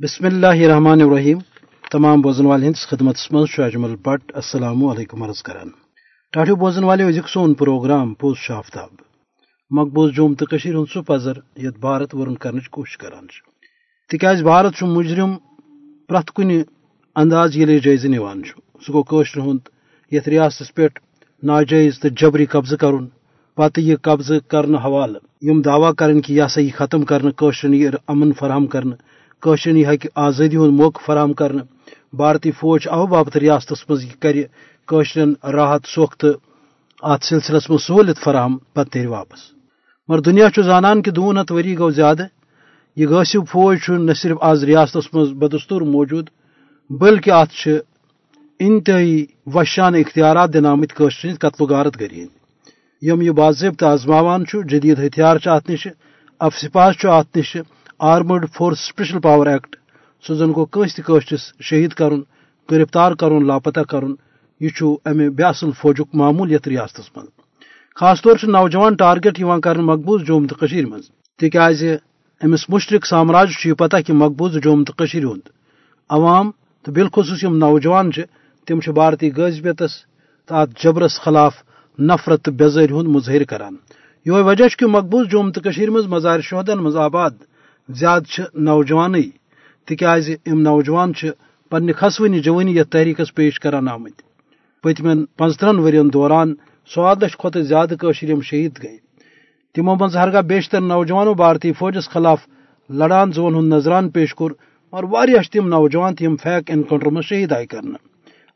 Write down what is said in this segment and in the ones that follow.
بسم اللہ الرحمن الرحیم تمام بوزن والے ہندس خدمت من اجمل بٹ السلام علیکم عرض کران ٹاٹو بوزن والے ازک سون پروگرام پوز شافتاب مقبوض جوم تو ہند سہ پزر یت بھارت ورن کرنچ کوشش کران تکیاز بھارت مجرم پرت کن انداز یل جائزہ نوان سہ گوشر ہند یت ریاست پہ ناجائز تو جبری قبضہ کرن پتہ یہ قبضہ کرنے حوالہ یم دعویٰ کرن کہ یہ سا یہ ختم کرشرن یہ امن فراہم کرنے قشرن یہ ہکہ آزادی ہند موقع فراہم کرنے بھارتی فوج او باپت ریاست مز کرشرن راحت سوخ تو ات سلسلس من سہولت فراہم، پتہ تیر واپس۔ مگر دنیا زانان کہ دون ہتھ وری گو زیادہ یہ غصب فوج نہ صرف آز ریاست مز بدستور موجود، بلکہ ات انتہائی وشان اختیارات دن آمت قتل و غارت گری یم یہ باضابطہ آزماوان جدید ہتھیار ات نش اف سپاہ ات نش armed force special power act سہ زن گو کنس تشرس شہید کرن، گرفتار کرن، لاپتہ کرن، یہ امہ بیاصل فوجک معمول یت ریاست من خاص طور سے نوجوان ٹارگیٹ کر مقبوض جوم تو من تکیاز امس مشرق سامراج یہ پتہ کہ مقبوض جوم تو ہند۔ عوام تو بالخصوص یم نوجوان تم بھارتی غذبیتس تو ات جبرس خلاف نفرت تو بےزری ہند مظاہر کران۔ یہ وجہ کہ مقبوض جوم تو مز مزار شہدن مز آباد زیادہ نوجوان تکیاز ام نوجوان پنہ خسونی جوانی یتھ تحریکس پیش کران آمت پتمن پانچترن ورین دوران سواد لچھ کھت زیادہ قشر شہید گئی تمو من ہرگاہ بیشتر نوجوانوں بھارتی فوجس خلاف لڑان زون ہند نظران پیش کور اور واریاہ تم نوجوان تم فیک انکاؤنٹر من شہید آئی کرنا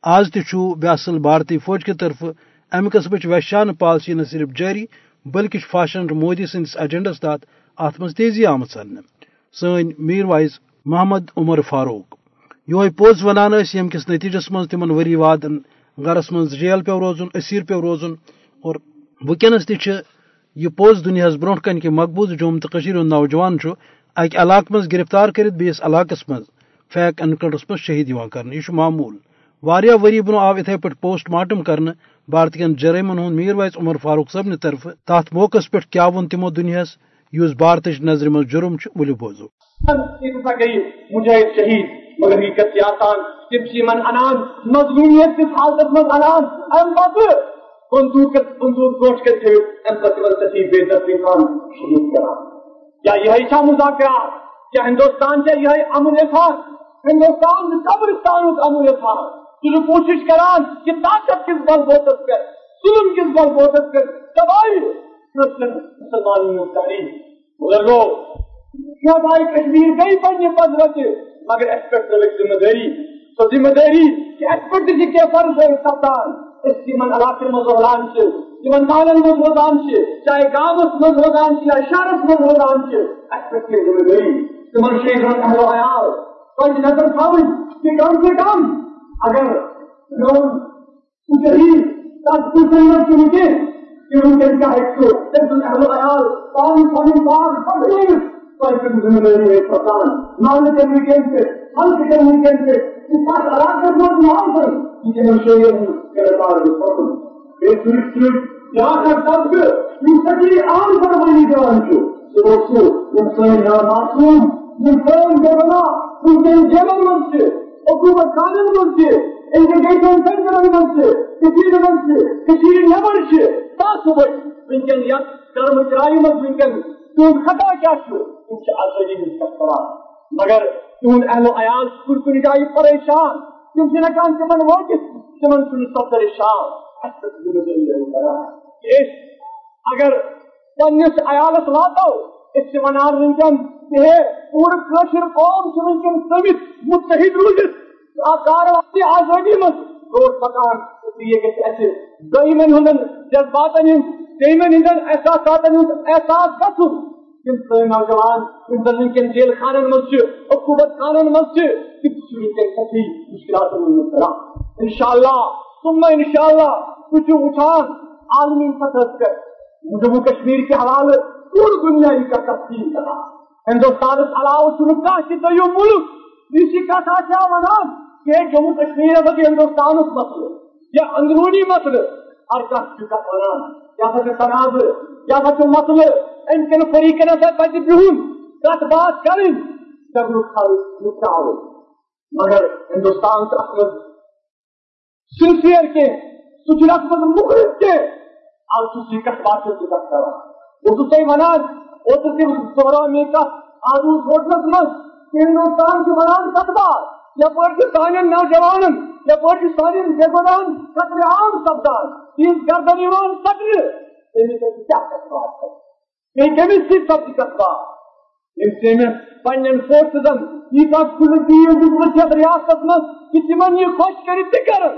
آز تہ بیاصل بھارتی فوج کی طرف امہ قسمچ وحشان پالسی نہ صرف جاری، بلکہ فاشن مودی سندس ایجنڈس تحت ات من تیزی آمت سننے سن میر وائز محمد عمر فاروق. یہ پوز ونان یم کس نتیجس من تم وری واد گرس من جیل پہ روزن، اسیر پہ روزن، اور ونکس تہ یہ پوز دنیا برو کن کہ مقبوض جوم تو نوجوان اکہ علاقہ مز گرفتار کرت بیس علاقس مز فیک انکاؤنٹرس مز شہید کر یہ معمول۔ واریاہ وری برو آو اتھے پہ پوسٹ مارٹم کرنے بھارتین جرائمن ہند میر وائز عمر فاروق صبن طرف تات موقع پہ کیا ون تمو دنیاس اس بھارت نظر من جرم ولو بوزو۔ مجاہد شہید، مگر یہ کت آسان تم من انان، مظلومیت کس حالت من انان ام پتہ بندوق بندوق گوش کر تھے ام پتہ من تسی بے دستی خان شہید کرا۔ یا یہ چھا مذاکرات کیا ہندوستان چا یہ امن احساس ہندوستان قبرستان امن احساس تو کوشش کران کہ طاقت کس بل بوتت کر ظلم کس بل بوتت کر تباہی۔ مسلمانوں تاریخ بزرگو کیا بھائی کشمیر گئی پڑھنے پذرت مگر اس پر ذمہ داری۔ تو ذمہ داری کہ اس پر کیا فرض ہے سپتان اس کی من علاقے میں زہران سے من مالن میں زہران سے، چاہے گاؤں میں زہران سے یا شہرت میں زہران سے۔ اس پر ذمہ داری۔ کہ شیخ رن اہل و عیال کوئی نظر تھاوئی کہ کم سے کم اگر لوگ سجہی معصوم إنسان سنتر منشي كثير منشي كثير ونکن یت کرم چرائی مز ونکن تہد خطا کیا تم آزادی مستقبل مگر تہد اہل و عیال کن کن جائیں پریشان تم ہکان تمن وقت تمن کن صدر شام اگر پنس عیالس واتو اس ونان ونکن کہ پور کشر قوم ونکن سمت متحد روزت کاروائی آزادی مز روڈ پکان یہ کہ دائمن ہندن جذباتن ہند تیمن ہندن احساساتن ہند احساس گھن تم سن نوجوان تم زن ونکن جیل خانن مز عقوبت خانن مز تم ونکن سخی مشکلات مبتلا انشاءاللہ، ثم انشاءاللہ، کچھ اٹھان عالمی سطح کر۔ جموں کشمیر کے حوالے پوری دنیا کا تفصیل کرا ہندوستان علاوہ سنکا کہ تو ملک اسی کا کیا ونان کہ جموں کشمیر بلکہ ہندوستان مسئلہ یا اندرونی مسئلہ ہر کس کا قرآن، یا سا تناظر یا سا مسئلہ ان کے فریقن سے پتہ بہن کت بات کریں۔ شرمک حال مکتاو مگر ہندوستان سے اخمد سنسیئر کے سچن اخمد مخرج کے۔ آج سچی کت بات سے سکت کرا۔ وہ تو صحیح منان وہ تو صرف سورا میں کا آدھو سوٹنس مز ہندوستان کے منان کت بات یا پاکستان نوجوان یا پاکستان جگودان قتل عام سپدان تیز گردن ایمان سکر کیا کت بات ہے کہ کیمس سی سب کت بات پن فورسزن یوتہ کھل تیل دس یتھ ریاست من کہ تمن یہ خوش کر کر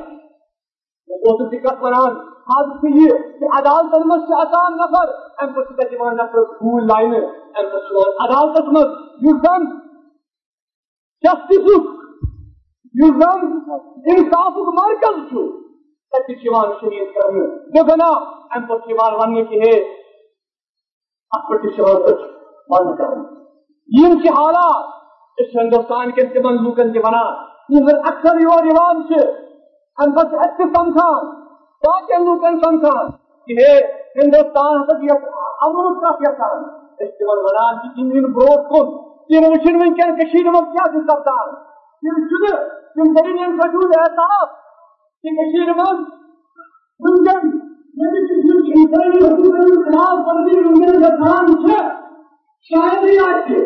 اوس کت ونان حادثہ یہ کہ عدالتن مز آسان نفر ام پہ تک نفر پھول لائن ام پہ عدالت مز زن جسٹس زن انصاف مرکز چھو تک شریف کرنے دیکھنا ام پہ ون کہ ہے ات پہ بند کرنا یم کی حالات اس ہندوستان کے تمن لوکن کے بنا یہ پھر اکثر یور یوان سے ہم بس اتنے سمجھان باقی لوکن سمجھان کہ ہے ہندوستان تک یہ امرت کا کیا یسان اس تمن ونان کہ ان ان بروت کن تم وچن ونکن کشیر من کیا سے سپدان دلیل ان وجود احساس کہ کشیر من جو انسانی حقوق کے خلاف ورزی ونکن کا کام ہے شاید ہی آج کے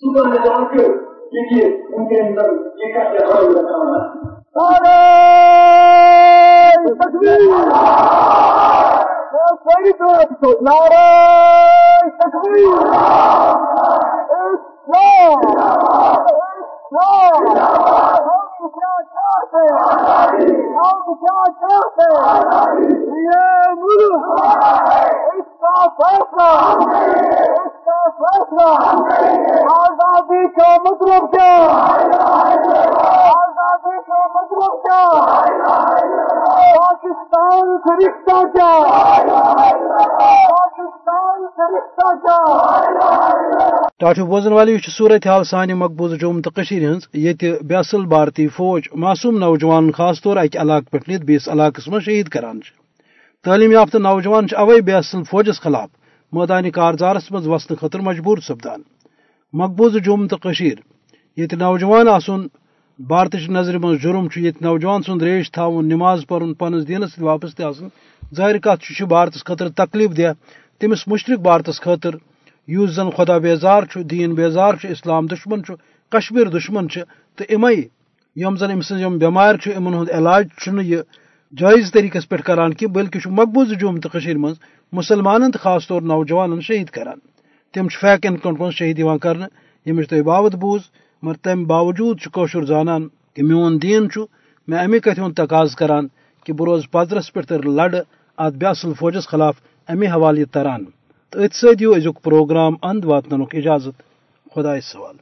صبح جا کے دیکھیے ان کے اندر یہ کیسے حال رکھا ہوا کوئی تو نارے تکبیر اسلام! کیا چاہتے ہم کیا چاہتے یہ ملک اس کا فیصلہ اس کا فیصلہ آزادی کا مطلب کیا آزادی کا مطلب کیا پاکستان سے رشتہ کیا پاکستان سے رشتہ کیا ٹاٹو بوزن والے صورت حال سانہ مقبوض جوم تو ہز یہ بیاصل بھارتی فوج معصوم نوجوان، خاص طور اکہ علاقہ پہ نت بیس علاقس من شہید کران تعلیم یافتہ نوجوان اوے بیاصل فوجس خلاف میدانی کارزارس مز وسن خطر مجبور سپدان۔ مقبوض جوم تو یہ نوجوان آسن بھارت نظر من جرم یہ نوجوان سند ریش تھون نماز پرن پنس دینس ست واپس تہ ظاہر کت بھارتس خطر تکلیف دہ تمس مشرق بھارتس خاطر یس زن خدا بیزار دین بیزار اسلام دشمن کشمیر دشمن تو امے یم زن ام سم بمار ان ہند علاج یہ جائز طریقہ پہ کران کی، بلکہ مقبوض جوم تو من مسلمان تو خاص طور نوجوان شہید کران۔ تم فیک انکاؤنٹ شہید کر یمچ تھی باوت بوز مگر تم باوجود کوشر زانان کہ میون دین میں امی کت ہند تقاض کران کہ بہ روز پدرس پہ لڑ ات بیاصل فوجس خلاف امی حوالہ تران۔ تو ات سو ازیک پروگرام اند واتن اجازت. خدا سوال.